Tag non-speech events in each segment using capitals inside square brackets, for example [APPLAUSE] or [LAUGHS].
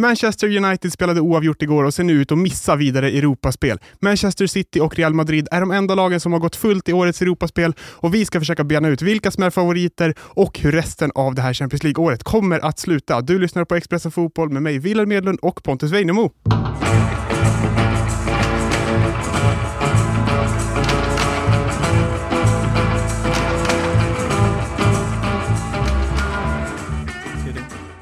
Manchester United spelade oavgjort igår och ser nu ut att missa vidare Europaspel. Manchester City och Real Madrid är de enda lagen som har gått fullt i årets Europaspel och vi ska försöka bena ut vilka som är favoriter och hur resten av det här Champions League-året kommer att sluta. Du lyssnar på Expressen Fotboll med mig, Wilhelm Medlund och Pontus Weinemo.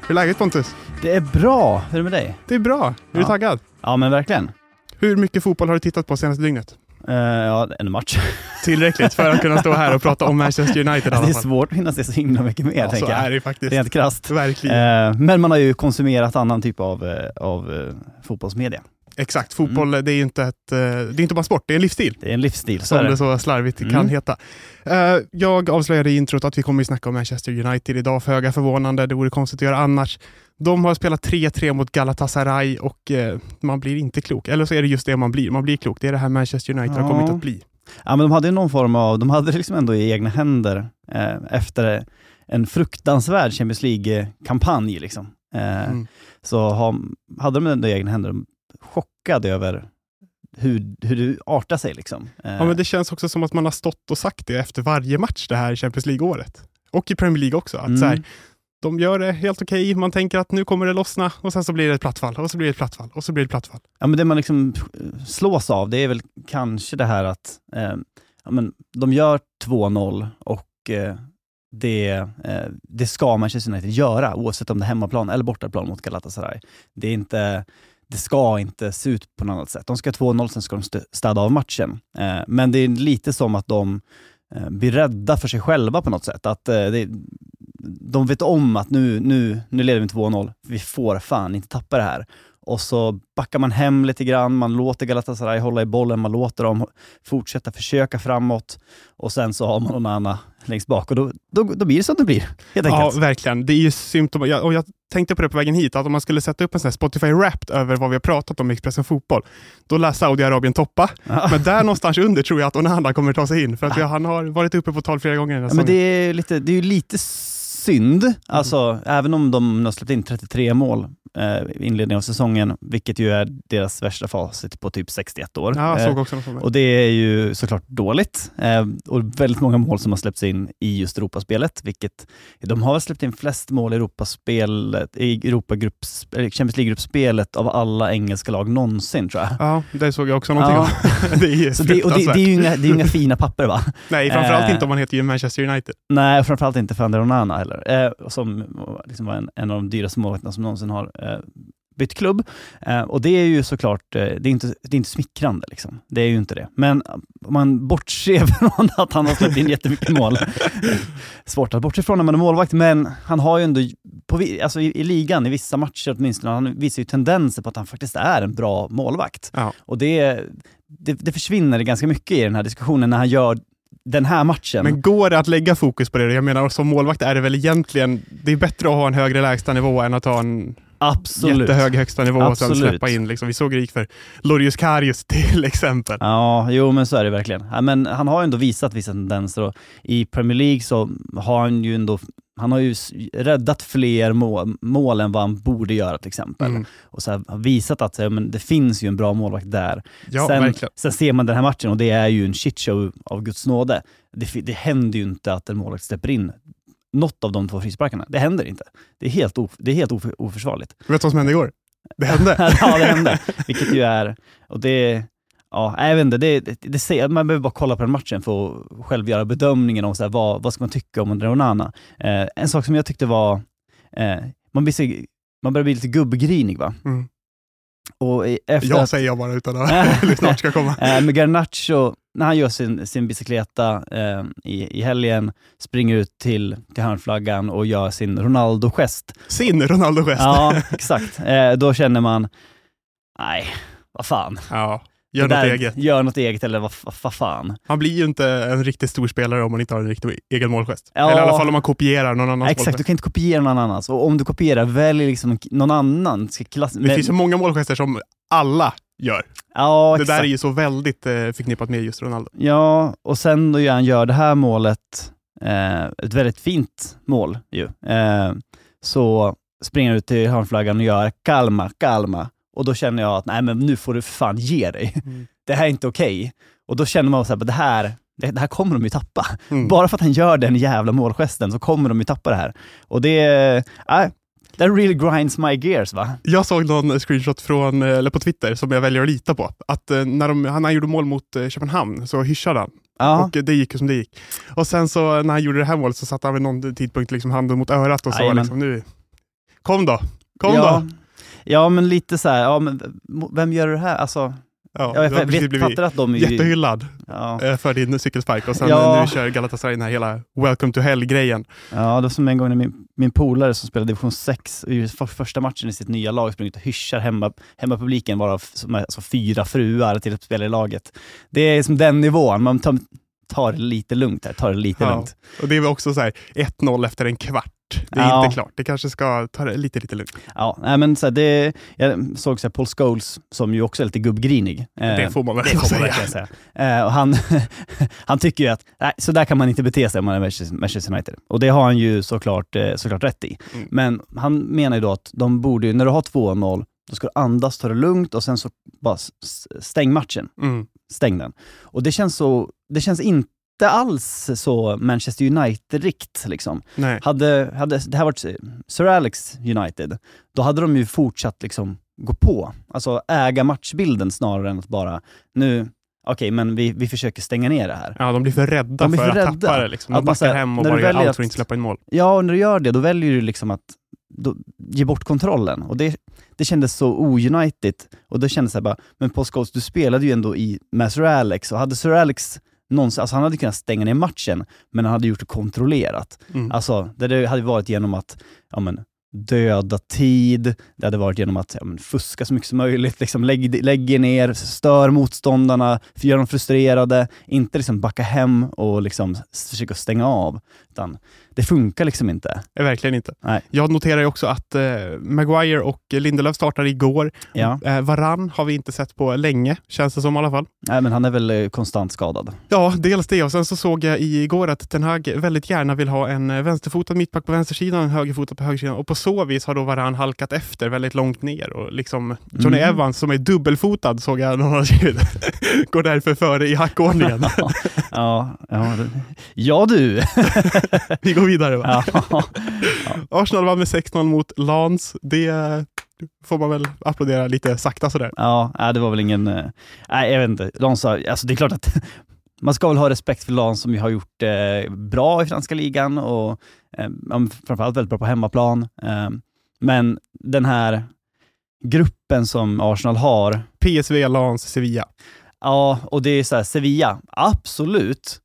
Hur är läget Pontus? Det är bra. Hur är det med dig? Det är bra. Är Ja. du taggad? Ja, men verkligen. Hur mycket fotboll har du tittat på senaste dygnet? Eh, ja, en match. [LAUGHS] Tillräckligt för att kunna stå här och prata om Manchester United i det är svårt att hinna se så himla mycket mer, Ja, så tänker jag. är det faktiskt. Rent krasst. Verkligen. Eh, men man har ju konsumerat annan typ av, eh, av eh, fotbollsmedia. Exakt. Fotboll, det är inte, ett, eh, det är inte bara sport, det är en livsstil. Det är en livsstil, så Som det det. så slarvigt kan Mm. heta. Eh, jag avslöjade i introt att vi kommer att snacka om Manchester United idag. Föga förvånande, det vore konstigt att göra annars. De har spelat 3-3 mot Galatasaray och eh, man blir inte klok. Eller så är det just det man blir. Man blir klok. Det är det här Manchester United har Ja. kommit att bli. Ja, men de hade någon form av, de hade det liksom ändå i egna händer eh, efter en fruktansvärd Champions League-kampanj. Liksom. Eh, Mm. Så ha, hade de ändå i egna händer, chockade över hur, hur det artar sig. Liksom. Eh, Ja, men det känns också som att man har stått och sagt det efter varje match det här Champions League-året. Och i Premier League också. Att Mm. så här, de gör det helt okej, man tänker att nu kommer det lossna och sen så blir det ett plattfall och så blir det ett plattfall och så blir det ett plattfall. Ja, men det man liksom slås av, det är väl kanske det här att eh, ja, men de gör 2-0 och eh, det, eh, det ska Manchester United göra, oavsett om det är hemmaplan eller bortaplan mot Galatasaray. Det, är inte, det ska inte se ut på något annat sätt. De ska 2-0, sen ska de städa av matchen. Eh, men det är lite som att de eh, blir rädda för sig själva på något sätt. Att, eh, det, de vet om att nu, nu, nu leder vi 2-0, vi får fan inte tappa det här. Och så backar man hem lite grann, man låter Galatasaray hålla i bollen, man låter dem fortsätta försöka framåt och sen så har man någon annan längst bak och då, då, då blir det som det blir. Helt Ja, verkligen. Det är ju symptom. Jag, och jag tänkte på det på vägen hit, att om man skulle sätta upp en sån Spotify Wrapped över vad vi har pratat om i Expressen Fotboll, då lär Saudiarabien toppa. Ja. Men där någonstans under tror jag att Onana kommer ta sig in, för att vi, han har varit uppe på tal flera gånger den här Ja, men det är, lite, det är ju lite synd, alltså även om de har släppt in 33 mål eh, inledningen av säsongen, vilket ju är deras värsta facit på typ 61 år. Ja, jag Eh, såg också där. Och det är ju såklart dåligt. Eh, och väldigt många mål som har släppts in i just Europaspelet, vilket de har väl släppt in flest mål i Europaspelet, i eller Champions League-gruppspelet av alla engelska lag någonsin tror jag. Ja, det såg jag också någonting Ja. om. [LAUGHS] det är [LAUGHS] Så det, och det, det, är ju inga, det är inga fina papper va? Nej, framförallt Eh. inte om man heter ju Manchester United. Nej, framförallt inte för Ander Onana heller, eh, som liksom var en, en av de dyraste målvakterna som någonsin har eh, bytt klubb. Eh, och det är ju såklart, eh, det, är inte, det är inte smickrande. Liksom. Det är ju inte det. Men om man bortser [LAUGHS] från att han har släppt in jättemycket mål, [LAUGHS] svårt att bortse från när man är målvakt, men han har ju ändå, på, alltså i, i ligan, i vissa matcher åtminstone, han visar ju tendenser på att han faktiskt är en bra målvakt. Ja. Och det, det, det försvinner ganska mycket i den här diskussionen när han gör den här matchen. Men går det att lägga fokus på det? Jag menar, som målvakt är det väl egentligen, det är bättre att ha en högre lägstanivå än att ha en Absolut. jättehög högsta nivå och sen Absolut. släppa in. Liksom. Vi såg det gick för Lorius Karius till [LAUGHS] exempel. Ja, jo men så är det verkligen. Ja, men han har ju ändå visat vissa tendenser och i Premier League så har han ju ändå han har ju räddat fler mål, mål än vad han borde göra till exempel. Mm. Och så har visat att ja, men det finns ju en bra målvakt där. Ja, sen, verkligen. sen ser man den här matchen och det är ju en shitshow av Guds nåde. Det, det händer ju inte att en målvakt släpper in något av de två frisparkarna. Det händer inte. Det är helt, of, det är helt of, oförsvarligt. Vet du vad som hände igår? Det hände. [LAUGHS] ja, det hände. Vilket ju är, och det, ja, jag vet inte, det, det, det man behöver bara kolla på den matchen för att själv göra bedömningen om så här, vad, vad ska man tycka om Andre Onana. Eh, en sak som jag tyckte var, eh, man, blir man börjar bli lite gubbgrinig va? Mm. Och efter Jag att, säger jag bara utan att [LAUGHS] snart ska komma. eh, med Garnacho, när han gör sin, sin bicicleta eh, i, i helgen, springer ut till, till hörnflaggan och gör sin Ronaldo-gest. Sin Ronaldo-gest. Ja, exakt. Eh, då känner man, nej, vad fan. Ja, gör något eget. Gör något eget eller vad, vad, fan. Han blir ju inte en riktigt stor spelare om man inte har en riktig egen målgest. Ja. Eller i alla fall om man kopierar någon annans Exakt, du målgest. kan inte kopiera någon annans. Och om du kopierar, välj liksom någon annan. Klass- Det finns ju många målgester som alla gör. ja, Det exakt. där är ju så väldigt eh, förknippat med just Ronaldo. Ja, och sen då han gör det här målet, eh, ett väldigt fint mål ju, eh, så springer ut till hörnflaggan och gör kalma, kalma. Och då känner jag att nej men nu får du fan ge dig. Mm. Det här är inte okej. Och då känner man så här, det här, det, det här kommer de ju tappa. Mm. [LAUGHS] Bara för att han gör den jävla målgesten så kommer de ju tappa det här. Och det, äh, that really grinds my gears va? Jag såg någon screenshot från, eh, eller på Twitter som jag väljer att lita på. Att eh, när, de, han, när han gjorde mål mot eh, Köpenhamn så hyschade han. Ja. Och det gick som det gick. Och sen så när han gjorde det här målet så satte han vid någon tidpunkt liksom handen mot örat och sa liksom nu, kom då, kom ja. då. Ja men lite så här, ja, men vem gör det här? Alltså, Ja, jag vet, vet, fattar att de är jättehyllad Ja, eh, för din cykelspark och sen Ja. nu kör Galatasaray den här hela Welcome to Hell-grejen. ja, det var som en gång när min, min polare som spelade division 6, i för, första matchen i sitt nya lag, sprungit och hyschar hemma, hemmapubliken, varav som är, alltså, fyra fruar till ett spelare i laget. Det är som den nivån, man tar, tar det lite lugnt här, tar det lite Ja. lugnt. Och det är väl också så här 1-0 efter en kvart. Det är Ja. inte klart. Det kanske ska ta det lite, lite lugnt. Ja, nej, men så här, det, jag såg så här, Paul Scholes, som ju också är lite gubbgrinig. Eh, det får man väl det får man säga. säga. Eh, och han, [LAUGHS] han tycker ju att nej, så där kan man inte bete sig om man är Manchester United. Och det har han ju såklart, eh, såklart rätt i. Mm. Men han menar ju då att de borde, när du har 2-0, då ska du andas, ta det lugnt och sen så bara stäng matchen. Mm. Stäng den. Och det känns så, det känns inte alls så Manchester United-rikt. Liksom. Nej. Hade, hade det här varit Sir Alex United, då hade de ju fortsatt liksom gå på. Alltså äga matchbilden snarare än att bara, nu, okej men vi, vi försöker stänga ner det här. Ja, de blir för rädda De blir för för att rädda. tappa det. Liksom. De Att backar säger, hem och bara gör allt för att inte släppa in mål. Ja, och när du gör det, då väljer du liksom att då, ge bort kontrollen. Och det, det kändes så o-United. Och då kändes det bara, men Scholes, du spelade ju ändå i med Sir Alex, och hade Sir Alex någonsin, alltså han hade kunnat stänga ner matchen, men han hade gjort det kontrollerat. Mm. Alltså, det hade varit genom att ja, men, döda tid, det hade varit genom att ja, men, fuska så mycket som möjligt, liksom, lägg, lägg er ner, stör motståndarna, gör dem frustrerade, inte liksom backa hem och liksom försöka stänga av. Utan det funkar liksom inte. Verkligen inte. Nej. Jag noterar också att eh, Maguire och Lindelöf startade igår. Ja. Eh, Varann har vi inte sett på länge, känns det som i alla fall. Nej, men han är väl eh, konstant skadad. Ja, dels det och sen så såg jag igår att Ten Hag väldigt gärna vill ha en eh, vänsterfotad mittback på vänstersidan och en högerfotad på högersidan och på så vis har då Varann halkat efter väldigt långt ner och liksom Johnny Mm. Evans som är dubbelfotad såg jag någon har [LAUGHS] skrivit, går därför före i hackordningen. [LAUGHS] ja, ja, ja du! [LAUGHS] [LAUGHS] vi går vidare va? ja. [LAUGHS] Arsenal vann med 6-0 mot Lans. Det får man väl applådera lite sakta sådär. Ja, det var väl ingen... eh, Nej, jag vet inte. Lans alltså det är klart att [LAUGHS] man ska väl ha respekt för Lans som ju har gjort eh, bra i franska ligan och eh, framförallt väldigt bra på hemmaplan. Eh, men den här gruppen som Arsenal har, PSV, Lans, Sevilla. ja, och det är så här, Sevilla, absolut,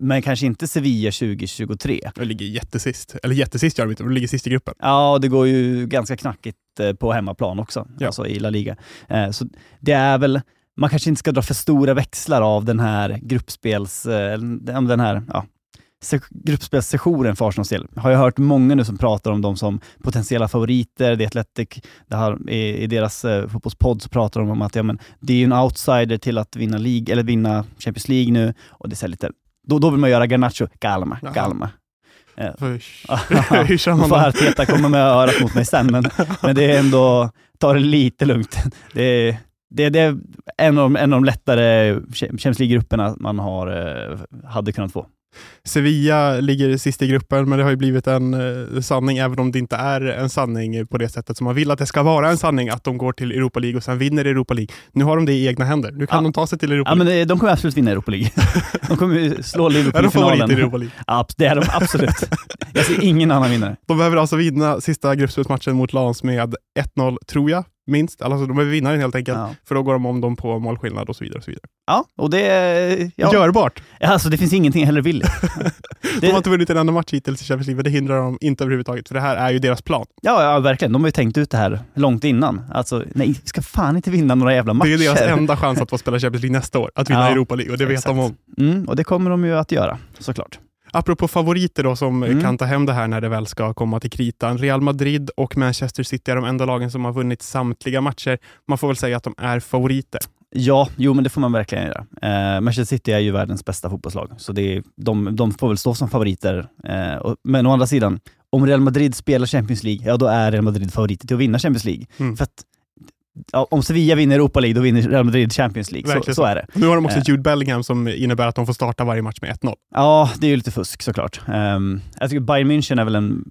men kanske inte Sevilla 2023. De ligger jättesist. Eller jättesist gör de inte, de ligger sist i gruppen. Ja, det går ju ganska knackigt eh, på hemmaplan också, Ja. alltså i La Liga. Eh, Så det är väl, man kanske inte ska dra för stora växlar av den här gruppspels, eh, den här, ja, se- gruppspelssessionen för Arsenals del. Har jag hört många nu som pratar om dem som potentiella favoriter, The Athletic, det har, i, i deras eh, fotbollspodd så pratar de om att ja, men, det är ju en outsider till att vinna, League, eller vinna Champions League nu, och det är här lite, då, då vill man göra Garnacho, calma, Jaha. calma. Eh. Hur kör [LAUGHS] man då? Arteta komma med örat mot mig sen, men, men det är ändå, ta det lite lugnt. Det är, det, det är en av, de- en av de lättare Champions League-grupperna man har, eh, hade kunnat få. Sevilla ligger sist i gruppen, men det har ju blivit en eh, sanning, även om det inte är en sanning på det sättet som man vill att det ska vara en sanning, att de går till Europa League och sen vinner Europa League. Nu har de det i egna händer. Nu kan Ja. de ta sig till Europa Ja, men League. de kommer absolut vinna Europa League. [LAUGHS] De kommer slå Är Liverpool de i favorit i finalen. Europa League? [LAUGHS] Ja, det är de absolut. Jag ser ingen annan vinnare. De behöver alltså vinna sista gruppspelsmatchen mot Lans med 1-0, tror jag, minst. Alltså, de behöver vinna den helt enkelt, Ja, för då går de om dem på målskillnad och så vidare. Och så vidare. ja och det... är- Ja, Görbart! alltså, det finns ingenting jag hellre vill. [LAUGHS] De har inte vunnit en enda match hittills i Champions League, men det hindrar dem inte överhuvudtaget, för det här är ju deras plan. Ja, ja, verkligen. De har ju tänkt ut det här långt innan. Alltså, nej, vi ska fan inte vinna några jävla matcher. Det är deras enda chans att få spela Champions League nästa år, att vinna [LAUGHS] Ja, Europa League, och det vet exakt. de om. Mm, och det kommer de ju att göra, såklart. Apropå favoriter då som Mm. kan ta hem det här när det väl ska komma till kritan. Real Madrid och Manchester City är de enda lagen som har vunnit samtliga matcher. Man får väl säga att de är favoriter. Ja, jo men det får man verkligen göra. Eh, Manchester City är ju världens bästa fotbollslag, så det är, de, de får väl stå som favoriter. Eh, och, men å andra sidan, om Real Madrid spelar Champions League, ja då är Real Madrid favoriter till att vinna Champions League. Mm. För att om Sevilla vinner Europa League, då vinner Real Madrid Champions League. Så, så så. är det. Nu har de också Eh. Jude Bellingham som innebär att de får starta varje match med 1-0. Ja, det är ju lite fusk såklart. Um, jag tycker Bayern München är väl en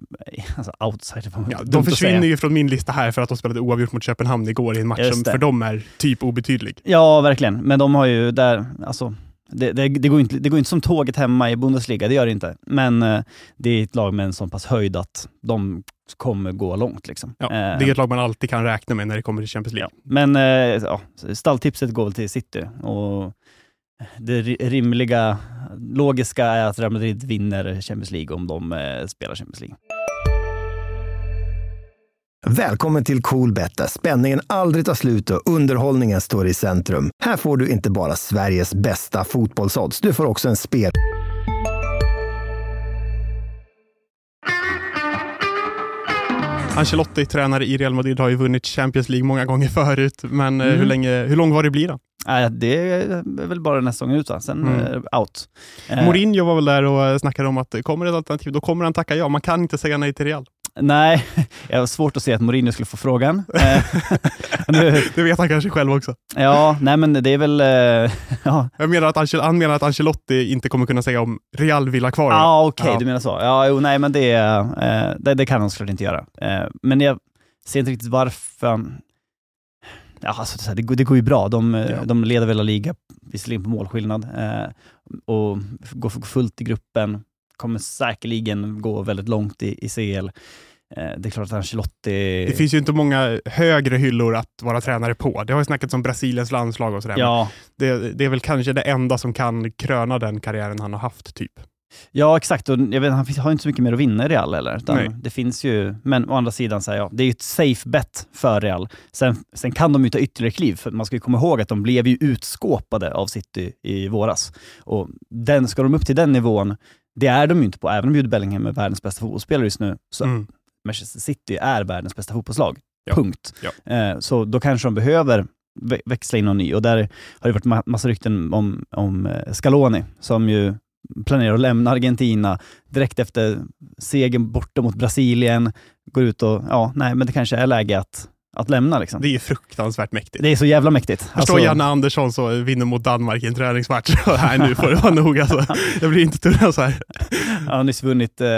alltså, outsider. Ja, de försvinner ju från min lista här för att de spelade oavgjort mot Köpenhamn igår i en match som för dem är typ obetydlig. Ja, verkligen. Men de har ju där, alltså, det, det, det, går inte, det går inte som tåget hemma i Bundesliga, det gör det inte. Men eh, det är ett lag med en så pass höjd att de kommer gå långt. Liksom. Ja, Eh, det är ett lag man alltid kan räkna med när det kommer till Champions League. Ja. Men eh, ja, stalltipset går väl till City. Och det ri- rimliga, logiska är att Real Madrid vinner Champions League om de eh, spelar Champions League. Välkommen till Coolbet där spänningen aldrig tar slut och underhållningen står i centrum. Här får du inte bara Sveriges bästa fotbollsodds, du får också en spel... Ancelotti, tränare i Real Madrid, har ju vunnit Champions League många gånger förut. Men eh, Mm. hur, länge, hur lång var det blir då? Det är väl bara nästa gång ut, sen Mm. det out. Eh, Mourinho var väl där och eh, snackade om att kommer det ett alternativ, då kommer han tacka ja. Man kan inte säga nej till Real. Nej, [LAUGHS] jag har svårt att se att Mourinho skulle få frågan. [LAUGHS] Eh, [LAUGHS] nu, Det vet han kanske själv också. ja, nej men det är väl... eh, ja, Jag menar att Ancel, han menar att Ancelotti inte kommer kunna säga om Real vill ha kvar ah, okej, Ja. du menar så. Ja, jo, nej men det, eh, det, det kan han såklart inte göra. Men jag ser inte riktigt varför. Ja, alltså, det, går- det går ju bra. De, Ja. de leder väl La Liga, visserligen på målskillnad, eh, och går fullt i gruppen. Kommer säkerligen gå väldigt långt i, i CL. Eh, det är klart att Ancelotti... Det finns ju inte många högre hyllor att vara tränare på. Det har ju snackats om Brasiliens landslag och sådär. Ja, Det, det är väl kanske det enda som kan kröna den karriären han har haft, typ. Ja, exakt. Och jag vet, han har inte så mycket mer att vinna i Real heller. Det finns ju, men å andra sidan, så här, ja, det är ju ett safe bet för Real. Sen, sen kan de ju ta ytterligare kliv, för man ska ju komma ihåg att de blev ju utskåpade av City i våras. Och den, ska de upp till den nivån, det är de ju inte på. Även om Jude Bellingham är världens bästa fotbollsspelare just nu, så Mm. Manchester City är världens bästa fotbollslag. Ja. Punkt. Ja. Eh, så då kanske de behöver vä- växla in någon ny. Och där har det varit ma- massa rykten om, om eh, Scaloni, som ju planerar att lämna Argentina direkt efter segern borta mot Brasilien. Går ut och, ja, nej, men det kanske är läge att, att lämna. Liksom. Det är ju fruktansvärt mäktigt. Det är så jävla mäktigt. Förstå Alltså, Janne Andersson som vinner mot Danmark i en träningsmatch. [LAUGHS] Nej, nu får det vara nog alltså. Jag blir inte turra så här. Han har nyss vunnit eh,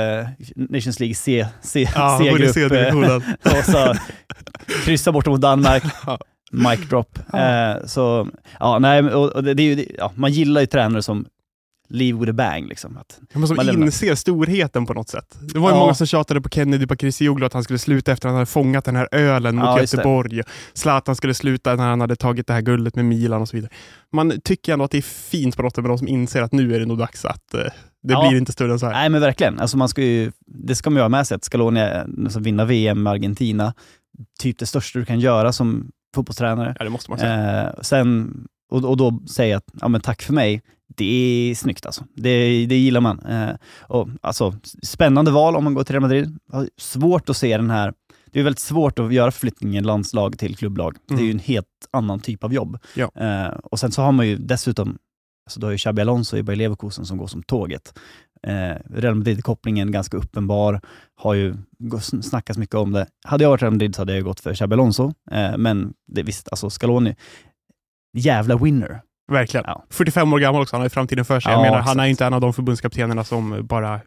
Nations League C, C, Ja, C-grupp. eh, C-divisionen. [LAUGHS] och så kryssa borta mot Danmark. [LAUGHS] Ja. Mic drop. Eh, så, ja, nej, och, och det, det är ju, ja, man gillar ju tränare som leave with a bang. Liksom. Att, Men som lämnar. inser storheten på något sätt. Det var ju Ja. många som tjatade på Kennedy Bakircioglu att han skulle sluta efter att han hade fångat den här ölen mot Ja. Göteborg. Zlatan skulle sluta när han hade tagit det här guldet med Milan och så vidare. Man tycker ändå att det är fint på något sätt med de som inser att nu är det nog dags att eh, det Ja. blir inte större än så här. nej men verkligen, alltså man ska ju, det ska man ju ha med sig att Scaloni är- alltså, vinna VM med Argentina, typ det största du kan göra som fotbollstränare. Ja, det måste man säga. Eh, sen, och, och då säga att ja, men tack för mig, det är snyggt alltså. Det, det gillar man. Eh, och, alltså, spännande val om man går till Real Madrid. Svårt att se den här, det är väldigt svårt att göra förflyttningen landslag till klubblag. Det är ju Mm. en helt annan typ av jobb. Ja. Eh, och sen så har man ju dessutom, alltså du har ju Xabi Alonso i Bayer Leverkusen som går som tåget. Eh, Real Madrid-kopplingen ganska uppenbar, har ju snackats mycket om det. Hade jag varit Real Madrid så hade jag gått för Xabi Alonso, eh, men det, visst, alltså Scaloni, jävla winner. Verkligen. Ja. 45 år gammal också, han har ju framtiden för sig. Ja, jag menar, han är inte en av de förbundskaptenerna som bara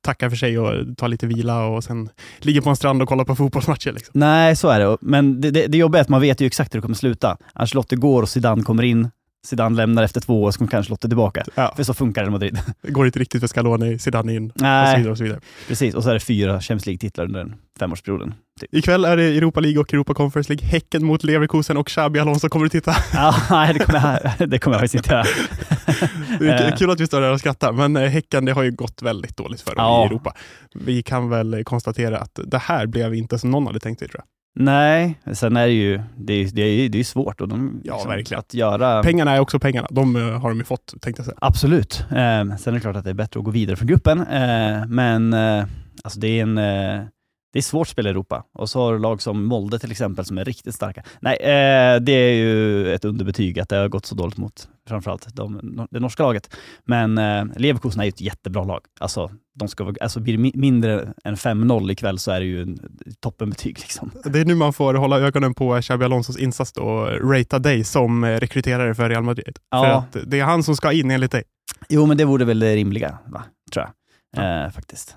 tackar för sig och tar lite vila och sen ligger på en strand och kollar på fotbollsmatcher. Liksom. Nej, så är det. Men det, det, det jobbiga är att man vet ju exakt hur det kommer sluta. Ancelotti går och Zidane kommer in, Zidane lämnar efter två år, så kommer kanske Lotte tillbaka. Ja. För så funkar Real Madrid. [LAUGHS] Det går inte riktigt för Scaloni, Zidane in och så Nej, vidare. Och så vidare. precis. Och så är det fyra Champions League-titlar under den femårsperioden. Typ. Ikväll är det Europa League och Europa Conference League. Häcken mot Leverkusen och Xabi Alonso kommer du titta. [LAUGHS] Ja, nej, det kommer jag, [LAUGHS] det kommer jag faktiskt inte göra. [LAUGHS] Det är Eh. kul att vi står där och skrattar, men eh, Häcken det har ju gått väldigt dåligt för dem Ja. i Europa. Vi kan väl konstatera att det här blev inte som någon hade tänkt sig tror jag. Nej, sen är det ju, det är, det är, det är svårt och de, Ja, liksom, verkligen. att göra... Pengarna är också pengarna. De eh, har de ju fått, tänkte jag säga. Absolut. Eh, sen är det klart att det är bättre att gå vidare från gruppen, eh, men eh, alltså det är en... Det är svårt att spela i Europa. Och så har du lag som Molde till exempel som är riktigt starka. Nej, eh, det är ju ett underbetyg att det har gått så dåligt mot framförallt de, det norska laget. Men eh, Leverkusen är ju ett jättebra lag. Alltså, de ska, alltså blir det mindre än 5-0 ikväll så är det ju en toppenbetyg. Liksom. Det är nu man får hålla ögonen på Xabi Alonsos insats då och ratea dig som eh, rekryterare för Real Madrid. Ja. För att det är han som ska in enligt dig. Jo, men det vore väl det rimliga, va? tror jag. Eh, faktiskt.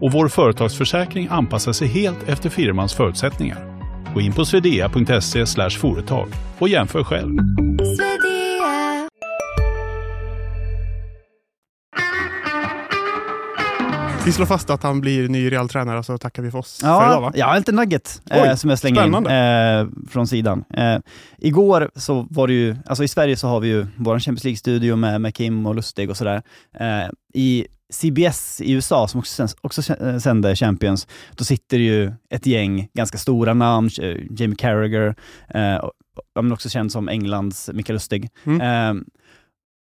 och vår företagsförsäkring anpassar sig helt efter firmans förutsättningar. Gå in på swedea.se företag och jämför själv. Vi slår fast att han blir ny Real-tränare så tackar vi för oss Ja, för idag va? ja lite nugget Oj, eh, som jag slänger spännande. in eh, från sidan. Eh, igår så var det ju, alltså i Sverige så har vi ju vår Champions League-studio med, med Kim och Lustig och sådär. Eh, I CBS i USA, som också, också kä- sänder Champions, då sitter ju ett gäng ganska stora namn, eh, Jamie Carragher, eh, men också känd som Englands Mikael Lustig. Mm. Eh,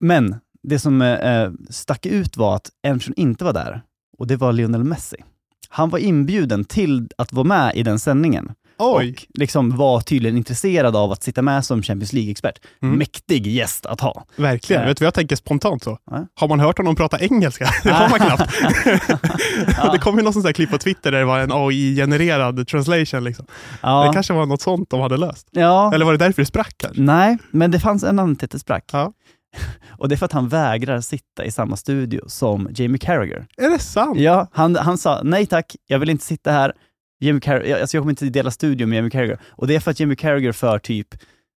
men det som eh, stack ut var att en person inte var där, och det var Lionel Messi. Han var inbjuden till att vara med i den sändningen Oj! och liksom var tydligen intresserad av att sitta med som Champions League-expert. Mm. Mäktig gäst att ha. Verkligen. Eh. Vet du vad jag tänker spontant så? Ja. Har man hört honom prata engelska? [LAUGHS] Det har man knappt. [LAUGHS] Ja. Det kom ju något sånt där klipp på Twitter där det var en AI-genererad translation. Liksom. Ja. Det kanske var något sånt de hade löst. ja. Eller var det därför det sprack kanske? Nej, men det fanns en anledning till att det sprack. Ja. [LAUGHS] Och det är för att han vägrar sitta i samma studio som Jamie Carragher. Är det sant? Ja, han, han sa nej tack, jag vill inte sitta här. Jimmy Carragher, jag- alltså jag kommer inte dela studio med Jimmy Carragher. Och det är för att Jimmy Carragher för typ,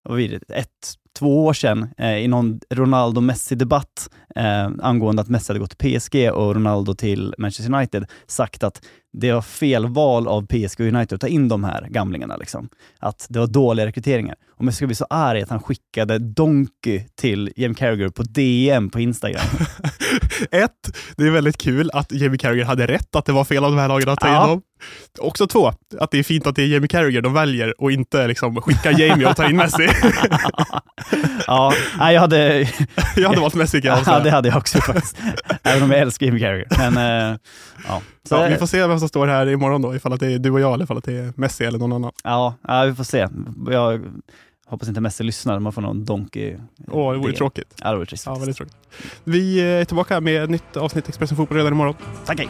vad blir det, ett, två år sedan eh, i någon Ronaldo-Messi-debatt eh, angående att Messi hade gått till PSG och Ronaldo till Manchester United, sagt att det var fel val av PSG och United att ta in de här gamlingarna. Liksom. Att det var dåliga rekryteringar. Och Messi ska bli så arg att han skickade Donkey till Jamie Carragher på DM på Instagram. [LAUGHS] Ett, det är väldigt kul att Jamie Carragher hade rätt att det var fel av de här lagen att ta in Ja. dem. Också två, att det är fint att det är Jamie Carragher de väljer och inte liksom skicka Jamie och ta in Messi. [LAUGHS] ja, jag hade, [LAUGHS] jag hade valt Messi kan jag Ja, avslöja. det hade jag också faktiskt. Även om jag älskar Jimmy Carragher. Men, eh, ja. Så, Ja, ja, vi får se vem som står här imorgon då, ifall att det är du och jag eller ifall att det är Messi eller någon annan. ja, vi får se. Jag hoppas inte Messi lyssnar, man får någon donkey. Åh, det vore tråkigt. Ja, det vore trist. Ja, väldigt tråkigt. Vi är tillbaka med ett nytt avsnitt Expressen Fotboll redan imorgon. Tack, hej.